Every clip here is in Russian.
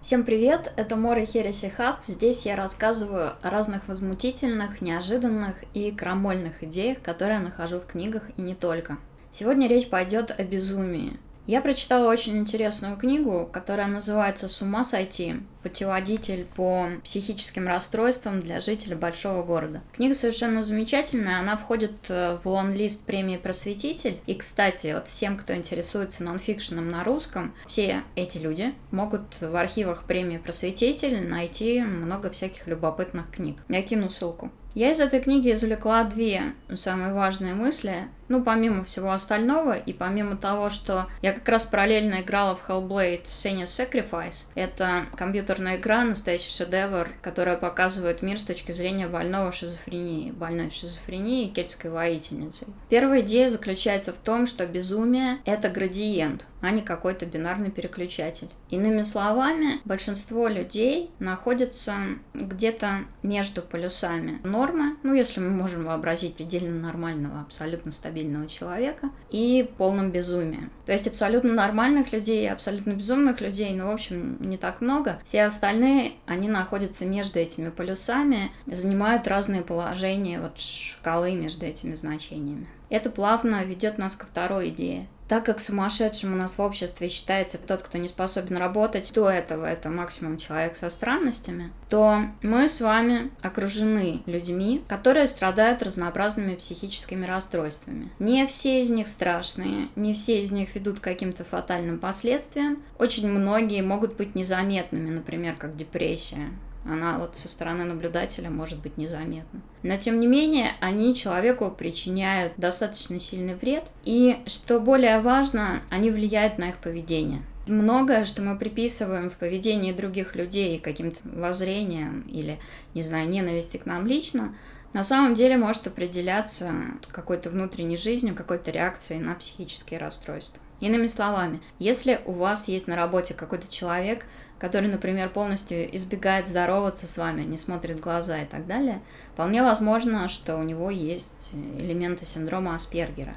Всем привет, это Мора Хереси Хаб. Здесь я рассказываю о разных возмутительных, неожиданных и крамольных идеях, которые я нахожу в книгах и не только. Сегодня речь пойдет о безумии. Я прочитала очень интересную книгу, которая называется «С ума сойти. Путеводитель по психическим расстройствам для жителей большого города». Книга совершенно замечательная, она входит э, в лон-лист премии «Просветитель». И, кстати, вот всем, кто интересуется нонфикшеном на русском, все эти люди могут в архивах премии «Просветитель» найти много всяких любопытных книг. Я кину ссылку. Я из этой книги извлекла две самые важные мысли. Ну, помимо всего остального, и помимо того, что я как раз параллельно играла в Hellblade Senua's Sacrifice. Это компьютерная игра, настоящий шедевр, которая показывает мир с точки зрения больного шизофрении, больной шизофрении и кельтской воительницей. Первая идея заключается в том, что безумие — это градиент, а не какой-то бинарный переключатель. Иными словами, большинство людей находится где-то между полюсами нормы, ну, если мы можем вообразить предельно нормального, абсолютно стабильного человека, и полным безумием. То есть абсолютно нормальных людей абсолютно безумных людей, ну, в общем, не так много. Все остальные, они находятся между этими полюсами, занимают разные положения, вот шкалы между этими значениями. Это плавно ведет нас ко второй идее. Так как сумасшедшим у нас в обществе считается тот, кто не способен работать, до этого это максимум человек со странностями, то мы с вами окружены людьми, которые страдают разнообразными психическими расстройствами. Не все из них страшные, не все из них ведут к каким-то фатальным последствиям. Очень многие могут быть незаметными, например, как депрессия она вот со стороны наблюдателя может быть незаметна. Но тем не менее, они человеку причиняют достаточно сильный вред, и, что более важно, они влияют на их поведение. Многое, что мы приписываем в поведении других людей каким-то воззрениям или, не знаю, ненависти к нам лично, на самом деле может определяться какой-то внутренней жизнью, какой-то реакцией на психические расстройства. Иными словами, если у вас есть на работе какой-то человек, который, например, полностью избегает здороваться с вами, не смотрит в глаза и так далее, вполне возможно, что у него есть элементы синдрома Аспергера.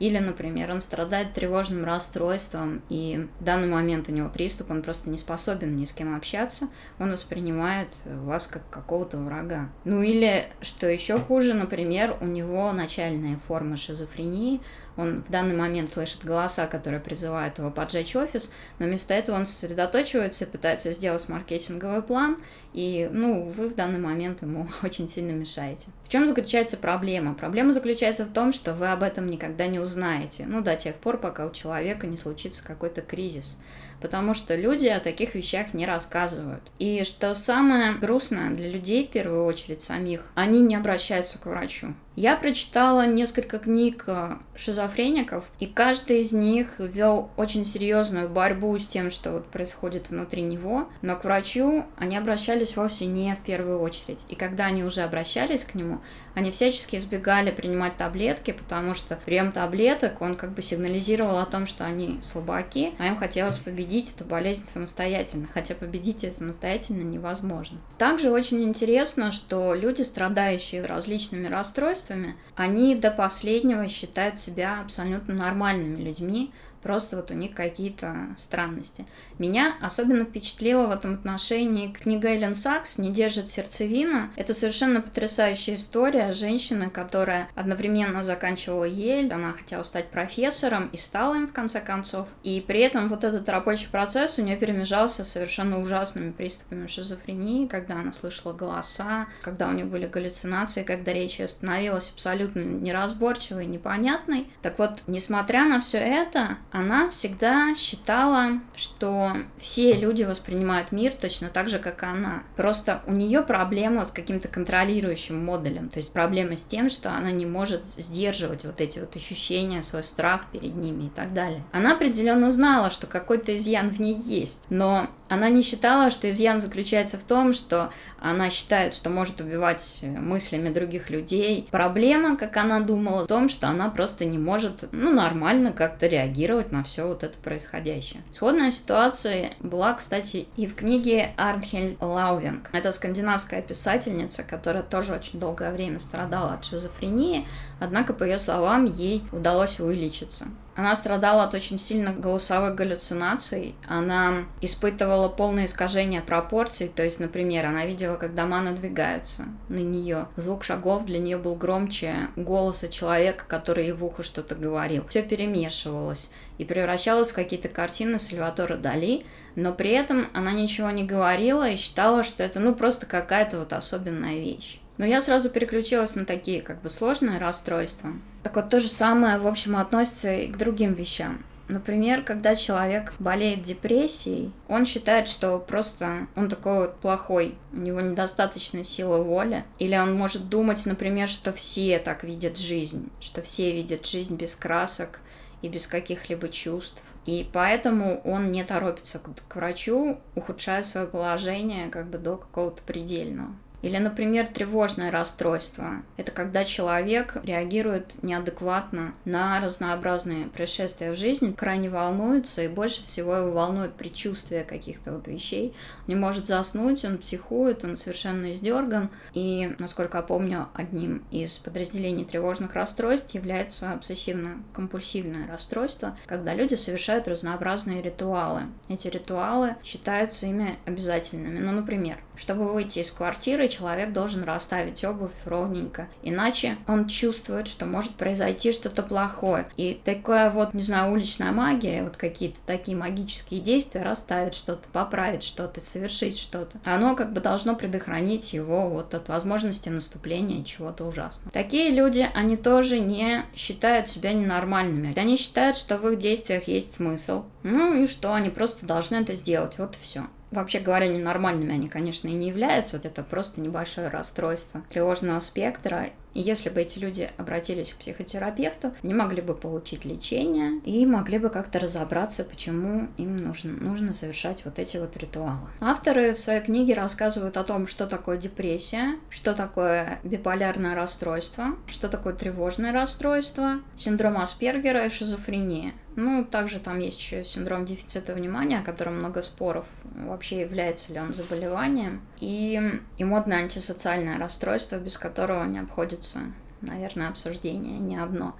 Или, например, он страдает тревожным расстройством, и в данный момент у него приступ, он просто не способен ни с кем общаться, он воспринимает вас как какого-то врага. Ну или, что еще хуже, например, у него начальная форма шизофрении, он в данный момент слышит голоса, которые призывают его поджечь офис, но вместо этого он сосредоточивается пытается сделать маркетинговый план, и, ну, вы в данный момент ему очень сильно мешаете. В чем заключается проблема? Проблема заключается в том, что вы об этом никогда не узнаете, ну, до тех пор, пока у человека не случится какой-то кризис потому что люди о таких вещах не рассказывают. И что самое грустное для людей, в первую очередь самих, они не обращаются к врачу. Я прочитала несколько книг э, шизофреников, и каждый из них вел очень серьезную борьбу с тем, что вот происходит внутри него, но к врачу они обращались вовсе не в первую очередь. И когда они уже обращались к нему, они всячески избегали принимать таблетки, потому что прием таблеток, он как бы сигнализировал о том, что они слабаки, а им хотелось победить эту болезнь самостоятельно, хотя победить ее самостоятельно невозможно. Также очень интересно, что люди, страдающие различными расстройствами, расстройствами, они до последнего считают себя абсолютно нормальными людьми, просто вот у них какие-то странности. Меня особенно впечатлила в этом отношении книга Эллен Сакс «Не держит сердцевина». Это совершенно потрясающая история женщины, которая одновременно заканчивала Ель, она хотела стать профессором и стала им в конце концов. И при этом вот этот рабочий процесс у нее перемежался совершенно ужасными приступами шизофрении, когда она слышала голоса, когда у нее были галлюцинации, когда речь ее становилась абсолютно неразборчивой, непонятной. Так вот, несмотря на все это, она всегда считала, что все люди воспринимают мир точно так же, как она. Просто у нее проблема с каким-то контролирующим модулем, то есть проблема с тем, что она не может сдерживать вот эти вот ощущения, свой страх перед ними и так далее. Она определенно знала, что какой-то изъян в ней есть, но она не считала, что изъян заключается в том, что она считает, что может убивать мыслями других людей. Проблема, как она думала, в том, что она просто не может, ну, нормально как-то реагировать на все вот это происходящее. Сходная ситуация была, кстати, и в книге Арнхельд Лаувинг. Это скандинавская писательница, которая тоже очень долгое время страдала от шизофрении, однако, по ее словам, ей удалось вылечиться. Она страдала от очень сильных голосовых галлюцинаций. Она испытывала полное искажение пропорций. То есть, например, она видела, как дома надвигаются на нее. Звук шагов для нее был громче голоса человека, который ей в ухо что-то говорил. Все перемешивалось и превращалось в какие-то картины Сальватора Дали, но при этом она ничего не говорила и считала, что это ну просто какая-то вот особенная вещь. Но я сразу переключилась на такие как бы сложные расстройства. Так вот, то же самое, в общем, относится и к другим вещам. Например, когда человек болеет депрессией, он считает, что просто он такой вот плохой, у него недостаточно силы воли. Или он может думать, например, что все так видят жизнь, что все видят жизнь без красок и без каких-либо чувств. И поэтому он не торопится к, к врачу, ухудшая свое положение как бы до какого-то предельного. Или, например, тревожное расстройство. Это когда человек реагирует неадекватно на разнообразные происшествия в жизни, крайне волнуется, и больше всего его волнует предчувствие каких-то вот вещей. Не может заснуть, он психует, он совершенно издерган. И, насколько я помню, одним из подразделений тревожных расстройств является обсессивно-компульсивное расстройство, когда люди совершают разнообразные ритуалы. Эти ритуалы считаются ими обязательными. Ну, например, чтобы выйти из квартиры, человек должен расставить обувь ровненько. Иначе он чувствует, что может произойти что-то плохое. И такая вот, не знаю, уличная магия, вот какие-то такие магические действия, расставить что-то, поправить что-то, совершить что-то. Оно как бы должно предохранить его вот от возможности наступления чего-то ужасного. Такие люди, они тоже не считают себя ненормальными. Они считают, что в их действиях есть смысл. Ну и что они просто должны это сделать. Вот и все вообще говоря, ненормальными они, конечно, и не являются. Вот это просто небольшое расстройство тревожного спектра. И если бы эти люди обратились к психотерапевту, они могли бы получить лечение и могли бы как-то разобраться, почему им нужно, нужно совершать вот эти вот ритуалы. Авторы в своей книге рассказывают о том, что такое депрессия, что такое биполярное расстройство, что такое тревожное расстройство, синдром Аспергера и шизофрения. Ну, также там есть еще синдром дефицита внимания, о котором много споров, вообще является ли он заболеванием, и, и модное антисоциальное расстройство, без которого не обходится, наверное, обсуждение не одно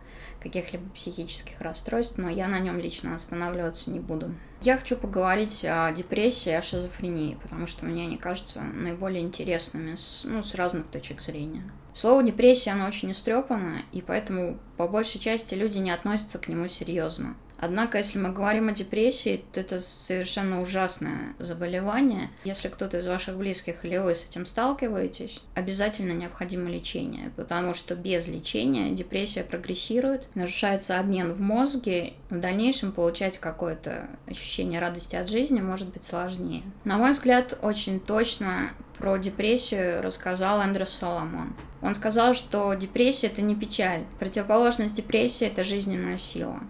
каких-либо психических расстройств, но я на нем лично останавливаться не буду. Я хочу поговорить о депрессии о шизофрении, потому что мне они кажутся наиболее интересными с, ну, с разных точек зрения. Слово депрессия, оно очень истрепано, и поэтому по большей части люди не относятся к нему серьезно. Однако, если мы говорим о депрессии, то это совершенно ужасное заболевание. Если кто-то из ваших близких или вы с этим сталкиваетесь, обязательно необходимо лечение, потому что без лечения депрессия прогрессирует, нарушается обмен в мозге, в дальнейшем получать какое-то ощущение радости от жизни может быть сложнее. На мой взгляд, очень точно про депрессию рассказал Эндрю Соломон. Он сказал, что депрессия – это не печаль. Противоположность депрессии – это жизненная сила.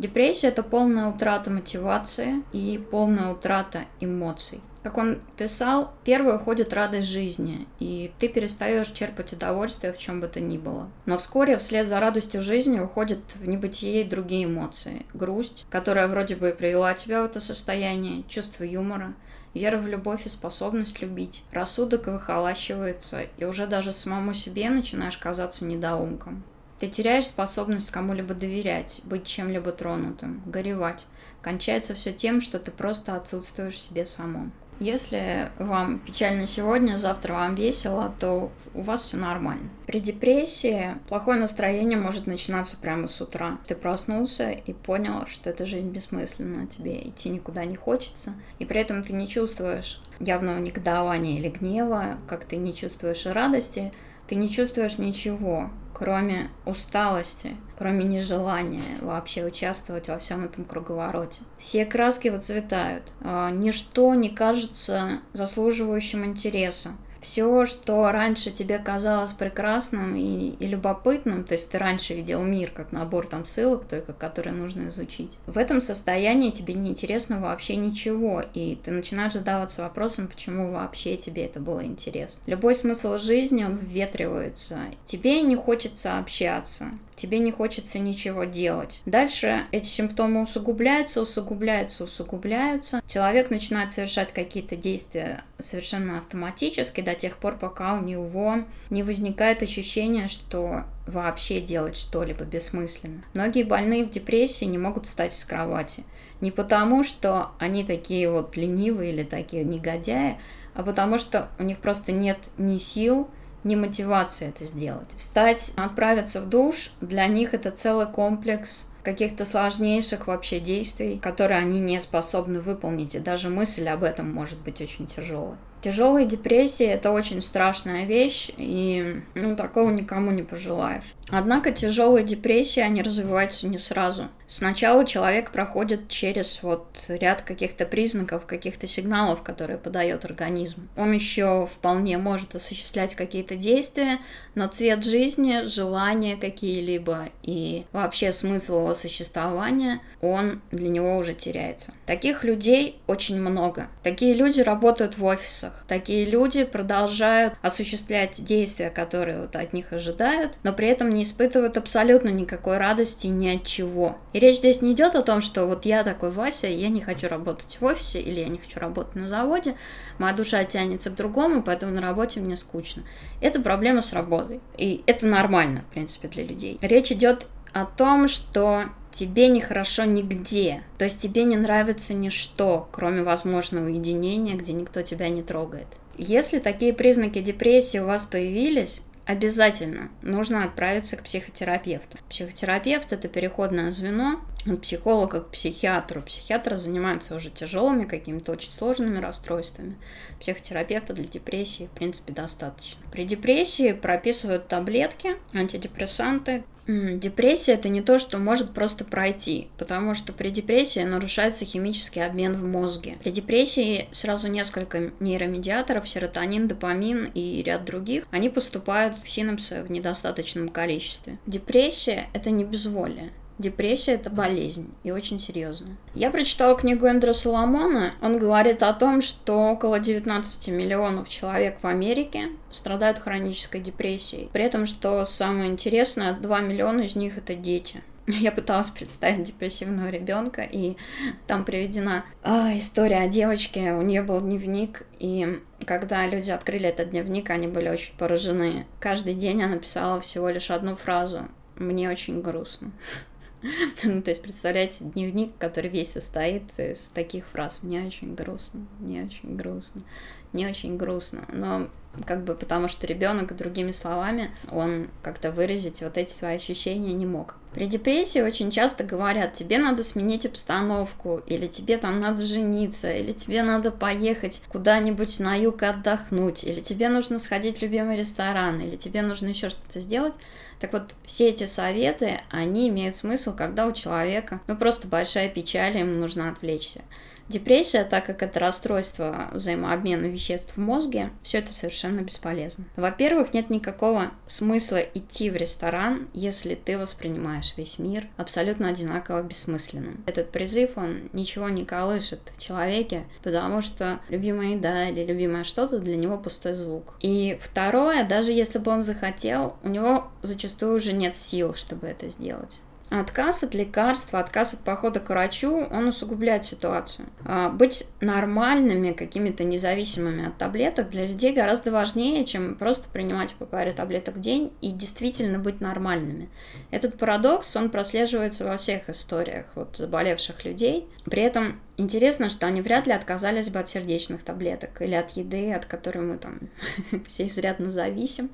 Депрессия – это полная утрата мотивации и полная утрата эмоций. Как он писал, первой уходит радость жизни, и ты перестаешь черпать удовольствие в чем бы то ни было. Но вскоре вслед за радостью жизни уходят в небытие другие эмоции. Грусть, которая вроде бы и привела тебя в это состояние, чувство юмора, вера в любовь и способность любить. Рассудок выхолащивается, и уже даже самому себе начинаешь казаться недоумком. Ты теряешь способность кому-либо доверять, быть чем-либо тронутым, горевать. Кончается все тем, что ты просто отсутствуешь себе самом. Если вам печально сегодня, завтра вам весело, то у вас все нормально. При депрессии плохое настроение может начинаться прямо с утра. Ты проснулся и понял, что эта жизнь бессмысленна, тебе идти никуда не хочется, и при этом ты не чувствуешь явного негодования или гнева, как ты не чувствуешь радости, ты не чувствуешь ничего кроме усталости, кроме нежелания вообще участвовать во всем этом круговороте. Все краски выцветают. А, ничто не кажется заслуживающим интереса все, что раньше тебе казалось прекрасным и, и любопытным, то есть ты раньше видел мир как набор там ссылок, только которые нужно изучить, в этом состоянии тебе не интересно вообще ничего, и ты начинаешь задаваться вопросом, почему вообще тебе это было интересно. Любой смысл жизни, он вветривается. Тебе не хочется общаться, тебе не хочется ничего делать. Дальше эти симптомы усугубляются, усугубляются, усугубляются. Человек начинает совершать какие-то действия совершенно автоматически, до тех пор, пока у него не возникает ощущение, что вообще делать что-либо бессмысленно. Многие больные в депрессии не могут встать с кровати. Не потому, что они такие вот ленивые или такие негодяи, а потому что у них просто нет ни сил, ни мотивации это сделать. Встать, отправиться в душ, для них это целый комплекс каких-то сложнейших вообще действий, которые они не способны выполнить, и даже мысль об этом может быть очень тяжелой. Тяжелая депрессия – это очень страшная вещь, и ну, такого никому не пожелаешь. Однако тяжелые депрессии, они развиваются не сразу. Сначала человек проходит через вот ряд каких-то признаков, каких-то сигналов, которые подает организм. Он еще вполне может осуществлять какие-то действия, но цвет жизни, желания какие-либо и вообще смысл его существования, он для него уже теряется. Таких людей очень много. Такие люди работают в офисах. Такие люди продолжают осуществлять действия, которые вот от них ожидают, но при этом не испытывают абсолютно никакой радости ни от чего. И речь здесь не идет о том, что вот я такой Вася, я не хочу работать в офисе, или я не хочу работать на заводе, моя душа тянется к другому, поэтому на работе мне скучно. Это проблема с работой. И это нормально, в принципе, для людей. Речь идет о том, что тебе нехорошо нигде. То есть тебе не нравится ничто, кроме возможного уединения, где никто тебя не трогает. Если такие признаки депрессии у вас появились, обязательно нужно отправиться к психотерапевту. Психотерапевт – это переходное звено от психолога к психиатру. Психиатр занимается уже тяжелыми, какими-то очень сложными расстройствами. Психотерапевта для депрессии, в принципе, достаточно. При депрессии прописывают таблетки, антидепрессанты, Депрессия это не то, что может просто пройти, потому что при депрессии нарушается химический обмен в мозге. При депрессии сразу несколько нейромедиаторов, серотонин, допамин и ряд других, они поступают в синапсы в недостаточном количестве. Депрессия это не безволие. Депрессия – это болезнь, и очень серьезная. Я прочитала книгу Эндрю Соломона. Он говорит о том, что около 19 миллионов человек в Америке страдают хронической депрессией. При этом, что самое интересное, 2 миллиона из них – это дети. Я пыталась представить депрессивного ребенка, и там приведена а, история о девочке. У нее был дневник, и когда люди открыли этот дневник, они были очень поражены. Каждый день она писала всего лишь одну фразу. Мне очень грустно. Ну, то есть, представляете, дневник, который весь состоит из таких фраз. Мне очень грустно, мне очень грустно, мне очень грустно. Но как бы потому что ребенок, другими словами, он как-то выразить вот эти свои ощущения не мог. При депрессии очень часто говорят, тебе надо сменить обстановку, или тебе там надо жениться, или тебе надо поехать куда-нибудь на юг отдохнуть, или тебе нужно сходить в любимый ресторан, или тебе нужно еще что-то сделать. Так вот, все эти советы, они имеют смысл, когда у человека, ну, просто большая печаль, ему нужно отвлечься. Депрессия, так как это расстройство взаимообмена веществ в мозге, все это совершенно бесполезно. Во-первых, нет никакого смысла идти в ресторан, если ты воспринимаешь весь мир абсолютно одинаково бессмысленным. Этот призыв, он ничего не колышет в человеке, потому что любимая еда или любимое что-то для него пустой звук. И второе, даже если бы он захотел, у него зачастую уже нет сил, чтобы это сделать. Отказ от лекарства, отказ от похода к врачу, он усугубляет ситуацию. А быть нормальными, какими-то независимыми от таблеток для людей гораздо важнее, чем просто принимать по паре таблеток в день и действительно быть нормальными. Этот парадокс, он прослеживается во всех историях вот, заболевших людей. При этом Интересно, что они вряд ли отказались бы от сердечных таблеток или от еды, от которой мы там все изрядно зависим,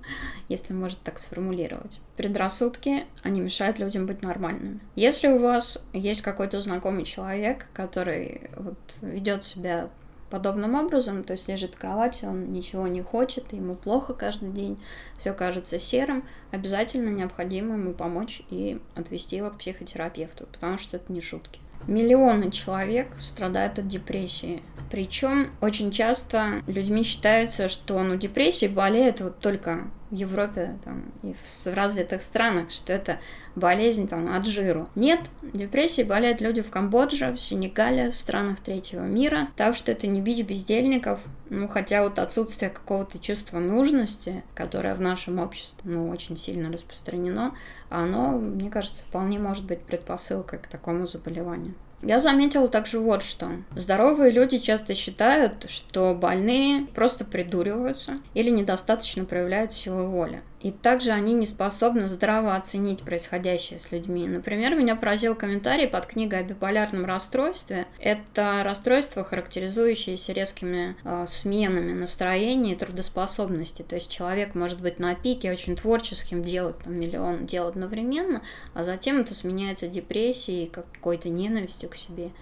если можно так сформулировать. Предрассудки, они мешают людям быть нормальными. Если у вас есть какой-то знакомый человек, который вот ведет себя подобным образом, то есть лежит в кровати, он ничего не хочет, ему плохо каждый день, все кажется серым, обязательно необходимо ему помочь и отвести его к психотерапевту, потому что это не шутки. Миллионы человек страдают от депрессии. Причем очень часто людьми считается, что ну, депрессией болеют вот только в Европе там, и в развитых странах, что это болезнь там, от жиру. Нет, депрессией болеют люди в Камбодже, в Сенегале, в странах третьего мира. Так что это не бич бездельников. Ну, хотя вот отсутствие какого-то чувства нужности, которое в нашем обществе ну, очень сильно распространено, оно, мне кажется, вполне может быть предпосылкой к такому заболеванию. Я заметила также вот что. Здоровые люди часто считают, что больные просто придуриваются или недостаточно проявляют силу воли. И также они не способны здраво оценить происходящее с людьми. Например, меня поразил комментарий под книгой о биполярном расстройстве. Это расстройство, характеризующееся резкими э, сменами настроения и трудоспособности. То есть человек может быть на пике очень творческим, делать там, миллион дел одновременно, а затем это сменяется депрессией, какой-то ненавистью к себе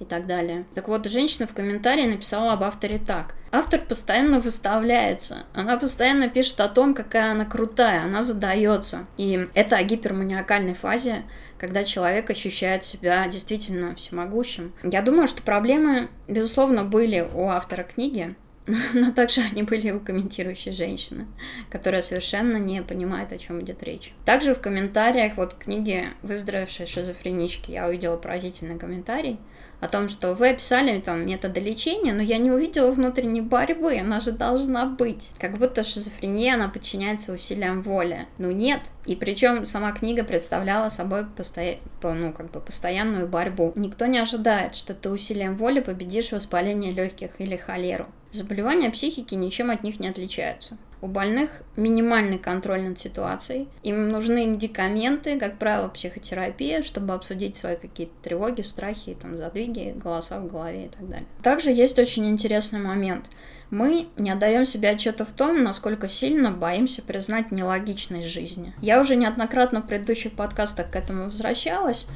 и так далее. Так вот, женщина в комментарии написала об авторе так. Автор постоянно выставляется. Она постоянно пишет о том, какая она крутая, она задается. И это о гиперманиакальной фазе, когда человек ощущает себя действительно всемогущим. Я думаю, что проблемы, безусловно, были у автора книги, но также они были у комментирующей женщины, которая совершенно не понимает, о чем идет речь. Также в комментариях вот книги «Выздоровевшие шизофренички» я увидела поразительный комментарий о том, что вы описали там методы лечения, но я не увидела внутренней борьбы, она же должна быть. Как будто шизофрения, она подчиняется усилиям воли. Ну нет. И причем сама книга представляла собой постоя... ну, как бы постоянную борьбу. Никто не ожидает, что ты усилием воли победишь воспаление легких или холеру. Заболевания психики ничем от них не отличаются. У больных минимальный контроль над ситуацией. Им нужны медикаменты, как правило, психотерапия, чтобы обсудить свои какие-то тревоги, страхи, там, задвиги, голоса в голове и так далее. Также есть очень интересный момент. Мы не отдаем себе отчета в том, насколько сильно боимся признать нелогичность жизни. Я уже неоднократно в предыдущих подкастах к этому возвращалась,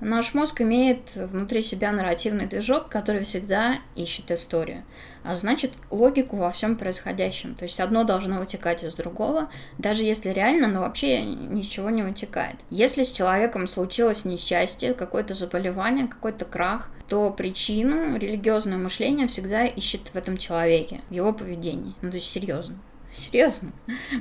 Наш мозг имеет внутри себя нарративный движок, который всегда ищет историю, а значит логику во всем происходящем. То есть одно должно вытекать из другого, даже если реально, но вообще ничего не вытекает. Если с человеком случилось несчастье, какое-то заболевание, какой-то крах, то причину религиозное мышление всегда ищет в этом человеке, в его поведении. Ну, то есть серьезно. Серьезно.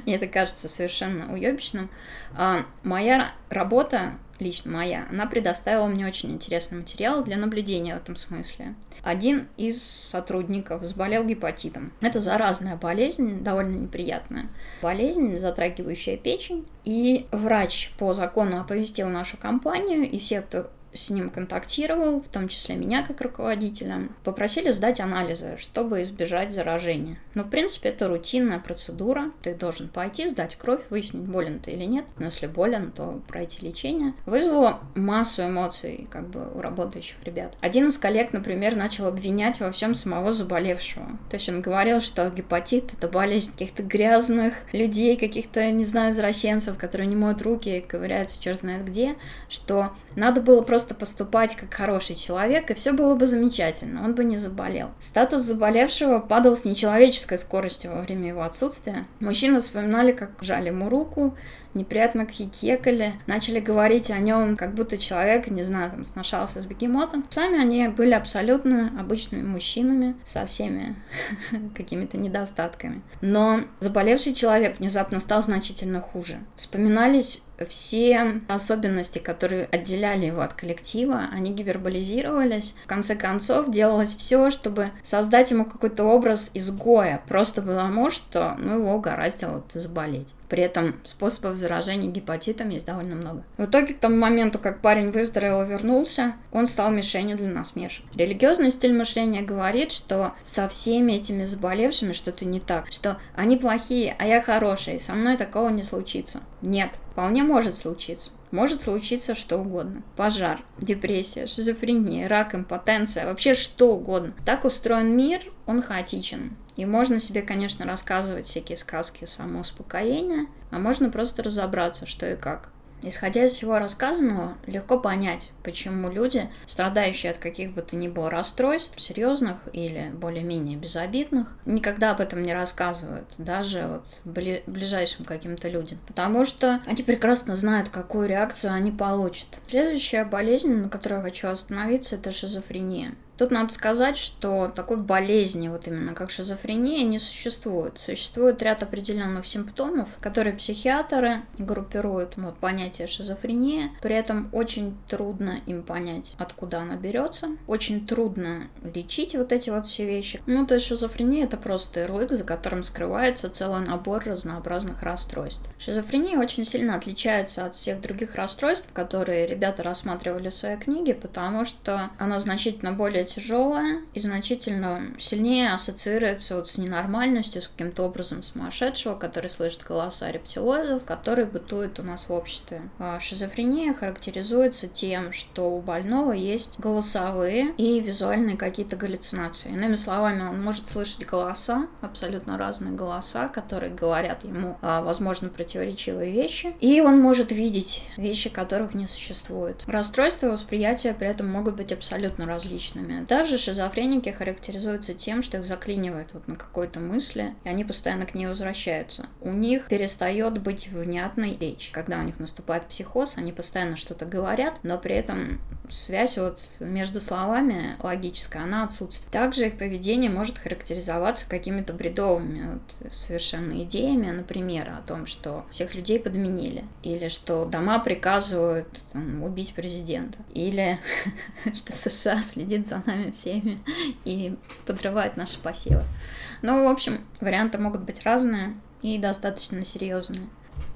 Мне это кажется совершенно уебищным. А, моя работа лично моя, она предоставила мне очень интересный материал для наблюдения в этом смысле. Один из сотрудников заболел гепатитом. Это заразная болезнь, довольно неприятная. Болезнь, затрагивающая печень. И врач по закону оповестил нашу компанию и всех, кто с ним контактировал, в том числе меня как руководителя, попросили сдать анализы, чтобы избежать заражения. Но, в принципе, это рутинная процедура. Ты должен пойти, сдать кровь, выяснить, болен ты или нет. Но если болен, то пройти лечение. Вызвало массу эмоций как бы у работающих ребят. Один из коллег, например, начал обвинять во всем самого заболевшего. То есть он говорил, что гепатит — это болезнь каких-то грязных людей, каких-то, не знаю, извращенцев, которые не моют руки и ковыряются черт знает где, что надо было просто поступать как хороший человек, и все было бы замечательно, он бы не заболел. Статус заболевшего падал с нечеловеческой скоростью во время его отсутствия. Мужчины вспоминали, как жали ему руку, неприятно хихекали, начали говорить о нем, как будто человек, не знаю, там, сношался с бегемотом. Сами они были абсолютно обычными мужчинами со всеми какими-то недостатками. Но заболевший человек внезапно стал значительно хуже. Вспоминались все особенности, которые отделяли его от коллектива, они гиперболизировались. В конце концов, делалось все, чтобы создать ему какой-то образ изгоя, просто потому что ну, его угораздило заболеть. При этом способов заражения гепатитом есть довольно много. В итоге, к тому моменту, как парень выздоровел и вернулся, он стал мишенью для насмешек. Религиозный стиль мышления говорит, что со всеми этими заболевшими что-то не так, что они плохие, а я хороший, со мной такого не случится. Нет, вполне может случиться. Может случиться что угодно. Пожар, депрессия, шизофрения, рак, импотенция, вообще что угодно. Так устроен мир, он хаотичен. И можно себе, конечно, рассказывать всякие сказки самоуспокоения, а можно просто разобраться, что и как. Исходя из всего рассказанного, легко понять, почему люди, страдающие от каких бы то ни было расстройств, серьезных или более-менее безобидных, никогда об этом не рассказывают, даже вот бли- ближайшим каким-то людям. Потому что они прекрасно знают, какую реакцию они получат. Следующая болезнь, на которой я хочу остановиться, это шизофрения. Тут надо сказать, что такой болезни, вот именно как шизофрения, не существует. Существует ряд определенных симптомов, которые психиатры группируют вот, понятие шизофрения. При этом очень трудно им понять, откуда она берется. Очень трудно лечить вот эти вот все вещи. Ну, то есть шизофрения это просто ярлык, за которым скрывается целый набор разнообразных расстройств. Шизофрения очень сильно отличается от всех других расстройств, которые ребята рассматривали в своей книге, потому что она значительно более тяжелая и значительно сильнее ассоциируется вот с ненормальностью, с каким-то образом сумасшедшего, который слышит голоса рептилоидов, который бытует у нас в обществе. А шизофрения характеризуется тем, что у больного есть голосовые и визуальные какие-то галлюцинации. Иными словами, он может слышать голоса, абсолютно разные голоса, которые говорят ему, а, возможно, противоречивые вещи, и он может видеть вещи, которых не существует. Расстройства восприятия при этом могут быть абсолютно различными. Даже шизофреники характеризуются тем, что их заклинивает вот на какой-то мысли, и они постоянно к ней возвращаются. У них перестает быть внятной речь. Когда у них наступает психоз, они постоянно что-то говорят, но при этом связь вот между словами логическая, она отсутствует. Также их поведение может характеризоваться какими-то бредовыми вот, совершенно идеями, например, о том, что всех людей подменили, или что дома приказывают там, убить президента, или что США следит за нами всеми и подрывает наши посевы. Ну, в общем, варианты могут быть разные и достаточно серьезные.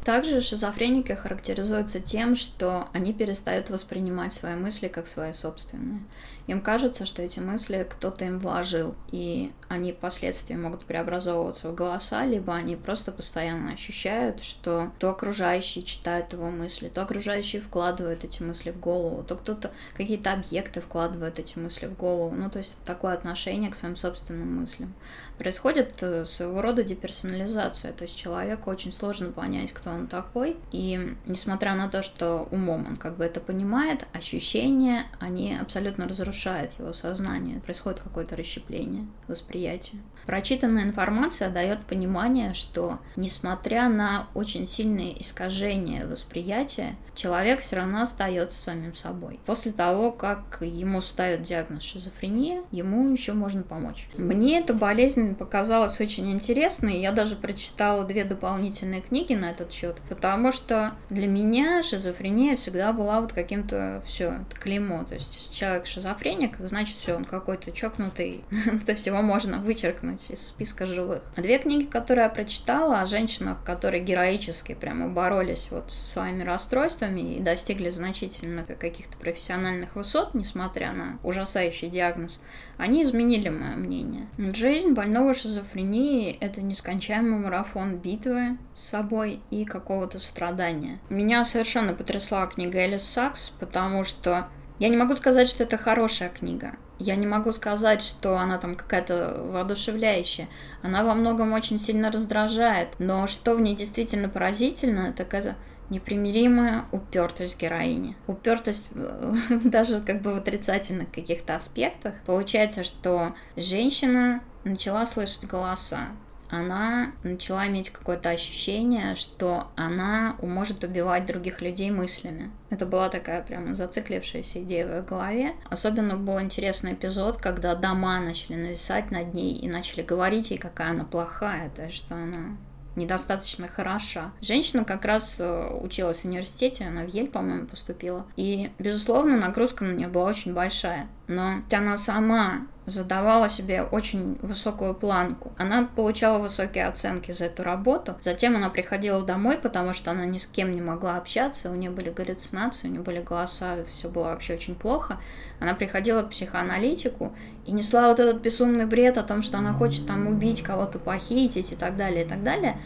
Также шизофреники характеризуются тем, что они перестают воспринимать свои мысли как свои собственные. Им кажется, что эти мысли кто-то им вложил, и они впоследствии могут преобразовываться в голоса, либо они просто постоянно ощущают, что то окружающие читают его мысли, то окружающие вкладывают эти мысли в голову, то кто-то какие-то объекты вкладывают эти мысли в голову. Ну, то есть такое отношение к своим собственным мыслям. Происходит э, своего рода деперсонализация, то есть человеку очень сложно понять, кто он такой, и несмотря на то, что умом он как бы это понимает, ощущения, они абсолютно разрушает его сознание, происходит какое-то расщепление восприятия. Прочитанная информация дает понимание, что несмотря на очень сильные искажения восприятия, человек все равно остается самим собой. После того, как ему ставят диагноз шизофрения, ему еще можно помочь. Мне эта болезнь показалась очень интересной, я даже прочитала две дополнительные книги на этот счет, потому что для меня шизофрения всегда была вот каким-то все, это клеймо, то есть человек шизофреник, значит все, он какой-то чокнутый, то есть его можно вычеркнуть из списка живых. Две книги, которые я прочитала о женщинах, которые героически прямо боролись вот со своими расстройствами, и достигли значительно каких-то профессиональных высот, несмотря на ужасающий диагноз, они изменили мое мнение. Жизнь больного шизофрении – это нескончаемый марафон битвы с собой и какого-то страдания. Меня совершенно потрясла книга Элис Сакс, потому что я не могу сказать, что это хорошая книга. Я не могу сказать, что она там какая-то воодушевляющая. Она во многом очень сильно раздражает. Но что в ней действительно поразительно, так это непримиримая упертость героини. Упертость даже как бы в отрицательных каких-то аспектах. Получается, что женщина начала слышать голоса, она начала иметь какое-то ощущение, что она может убивать других людей мыслями. Это была такая прямо зациклившаяся идея в ее голове. Особенно был интересный эпизод, когда дома начали нависать над ней и начали говорить ей, какая она плохая, то есть что она недостаточно хороша. Женщина как раз э, училась в университете, она в Ель, по-моему, поступила. И, безусловно, нагрузка на нее была очень большая. Но она сама задавала себе очень высокую планку. Она получала высокие оценки за эту работу. Затем она приходила домой, потому что она ни с кем не могла общаться, у нее были галлюцинации, у нее были голоса, все было вообще очень плохо. Она приходила к психоаналитику и несла вот этот безумный бред о том, что она хочет там убить кого-то, похитить и так далее, и так далее.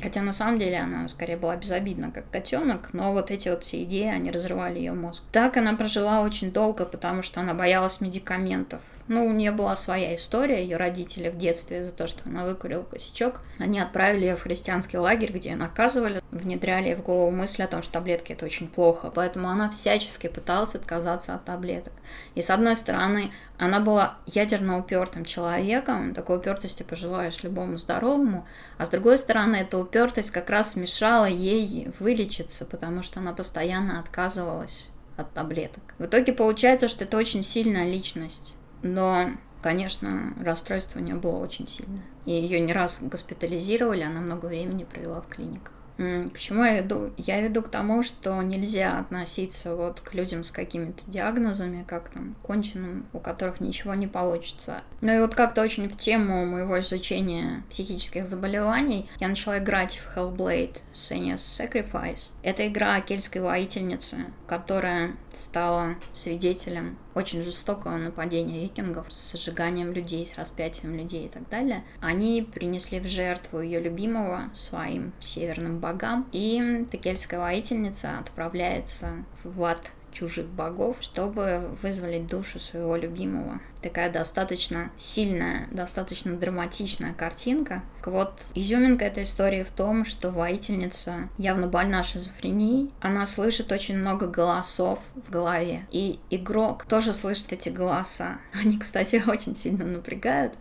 Хотя на самом деле она скорее была безобидна, как котенок, но вот эти вот все идеи, они разрывали ее мозг. Так она прожила очень долго, потому что она боялась медикаментов. Ну, у нее была своя история, ее родители в детстве за то, что она выкурила косячок. Они отправили ее в христианский лагерь, где ее наказывали, внедряли в голову мысль о том, что таблетки это очень плохо. Поэтому она всячески пыталась отказаться от таблеток. И с одной стороны, она была ядерно упертым человеком, такой упертости пожелаешь любому здоровому, а с другой стороны, эта упертость как раз мешала ей вылечиться, потому что она постоянно отказывалась от таблеток. В итоге получается, что это очень сильная личность но конечно, расстройство у нее было очень сильное. И ее не раз госпитализировали, она много времени провела в клиниках. К чему я веду? Я веду к тому, что нельзя относиться вот к людям с какими-то диагнозами, как там, конченым, у которых ничего не получится. Ну и вот как-то очень в тему моего изучения психических заболеваний я начала играть в Hellblade Senua's Sacrifice. Это игра кельтской воительницы, которая стала свидетелем очень жестокого нападения викингов с сжиганием людей, с распятием людей и так далее. Они принесли в жертву ее любимого своим северным богам, и текельская воительница отправляется в ад чужих богов, чтобы вызволить душу своего любимого. Такая достаточно сильная, достаточно драматичная картинка. Вот изюминка этой истории в том, что воительница явно больна шизофренией. Она слышит очень много голосов в голове. И игрок тоже слышит эти голоса. Они, кстати, очень сильно напрягают.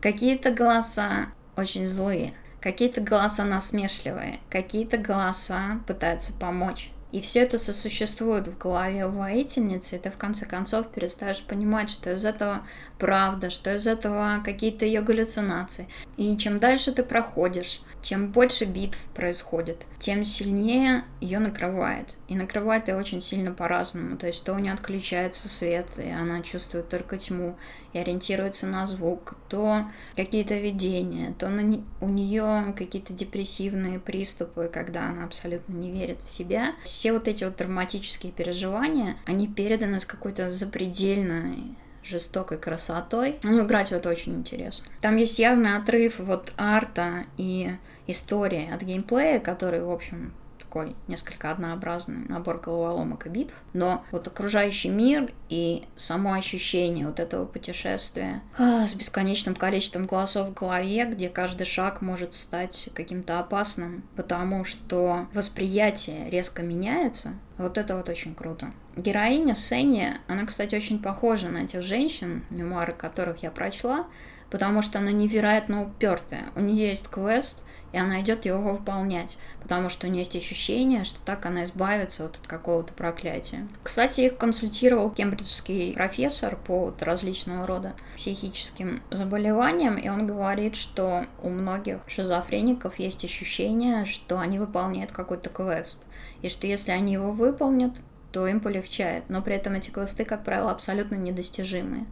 Какие-то голоса очень злые, какие-то голоса насмешливые, какие-то голоса пытаются помочь. И все это сосуществует в голове у воительницы, и ты в конце концов перестаешь понимать, что из этого правда, что из этого какие-то ее галлюцинации. И чем дальше ты проходишь, чем больше битв происходит, тем сильнее ее накрывает. И накрывает ее очень сильно по-разному. То есть то у нее отключается свет, и она чувствует только тьму, и ориентируется на звук, то какие-то видения, то на не... у нее какие-то депрессивные приступы, когда она абсолютно не верит в себя. Все вот эти вот травматические переживания, они переданы с какой-то запредельной жестокой красотой. Ну, играть в это очень интересно. Там есть явный отрыв вот арта и истории от геймплея, который, в общем, такой несколько однообразный набор головоломок и битв, но вот окружающий мир и само ощущение вот этого путешествия а, с бесконечным количеством голосов в голове, где каждый шаг может стать каким-то опасным, потому что восприятие резко меняется, вот это вот очень круто. Героиня Сеня, она, кстати, очень похожа на тех женщин, мемуары которых я прочла, потому что она невероятно упертая. У нее есть квест, и она идет его выполнять, потому что у нее есть ощущение, что так она избавится вот от какого-то проклятия. Кстати, их консультировал кембриджский профессор по вот различного рода психическим заболеваниям, и он говорит, что у многих шизофреников есть ощущение, что они выполняют какой-то квест, и что если они его выполнят, то им полегчает. Но при этом эти квесты, как правило, абсолютно недостижимые.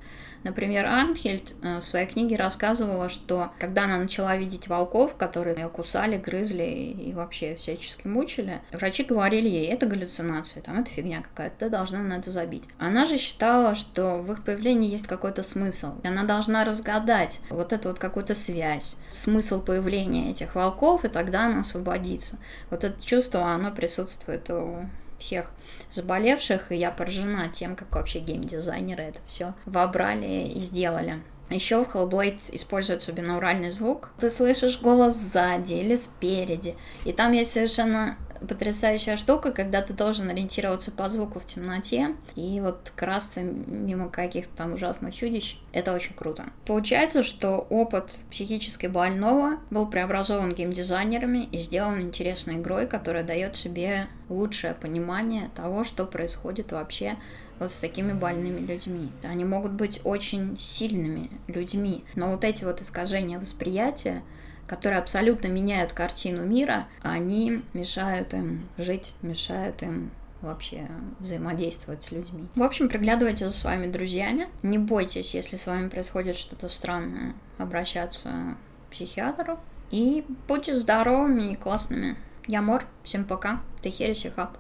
Например, Арнхельд э, в своей книге рассказывала, что когда она начала видеть волков, которые ее кусали, грызли и вообще всячески мучили, врачи говорили ей, это галлюцинация, там это фигня какая-то, ты должна на это забить. Она же считала, что в их появлении есть какой-то смысл. Она должна разгадать вот эту вот какую-то связь, смысл появления этих волков, и тогда она освободится. Вот это чувство, оно присутствует у всех заболевших, и я поражена тем, как вообще геймдизайнеры это все вобрали и сделали. Еще в Hellblade используется бинауральный звук. Ты слышишь голос сзади или спереди. И там есть совершенно потрясающая штука, когда ты должен ориентироваться по звуку в темноте и вот красться мимо каких-то там ужасных чудищ. Это очень круто. Получается, что опыт психически больного был преобразован геймдизайнерами и сделан интересной игрой, которая дает себе лучшее понимание того, что происходит вообще вот с такими больными людьми. Они могут быть очень сильными людьми, но вот эти вот искажения восприятия, которые абсолютно меняют картину мира, они мешают им жить, мешают им вообще взаимодействовать с людьми. В общем, приглядывайте за своими друзьями. Не бойтесь, если с вами происходит что-то странное, обращаться к психиатру. И будьте здоровыми и классными. Я Мор. Всем пока. Ты Хересихаб.